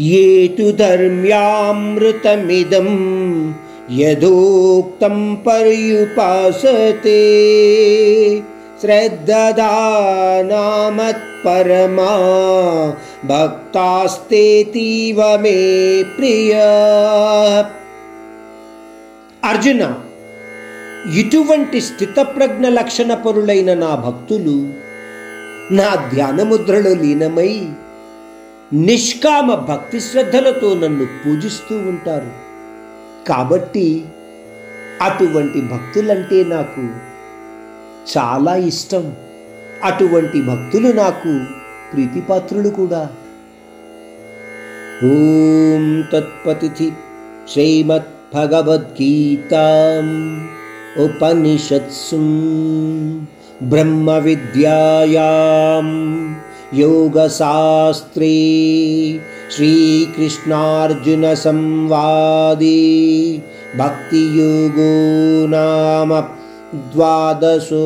ఏ తు ధర్మ్యామృతమిదం యథోక్తం పర్యుపాసతే. శ్రద్ధదానామత్పరమా భక్తాస్తేతీవ మే ప్రియ. అర్జున ఇటువంటి స్థితప్రజ్ఞ లక్షణ పరులైన నా భక్తులు నా ధ్యానముద్రలో లీనమై నిష్కామ భక్తి శ్రద్ధలతో నన్ను పూజిస్తూ ఉంటారు. కాబట్టి అటువంటి భక్తులంటే నాకు చాలా ఇష్టం. అటువంటి భక్తులు నాకు ప్రీతిపాత్రులు కూడా. ఓం తత్పతిథి శ్రీమద్భగవద్గీతాం ఉపనిషత్సు బ్రహ్మ విద్యాయాం योगशास्त्रे श्रीकृष्णार्जुन संवादे भक्तियोगो नाम द्वादशोऽध्यायः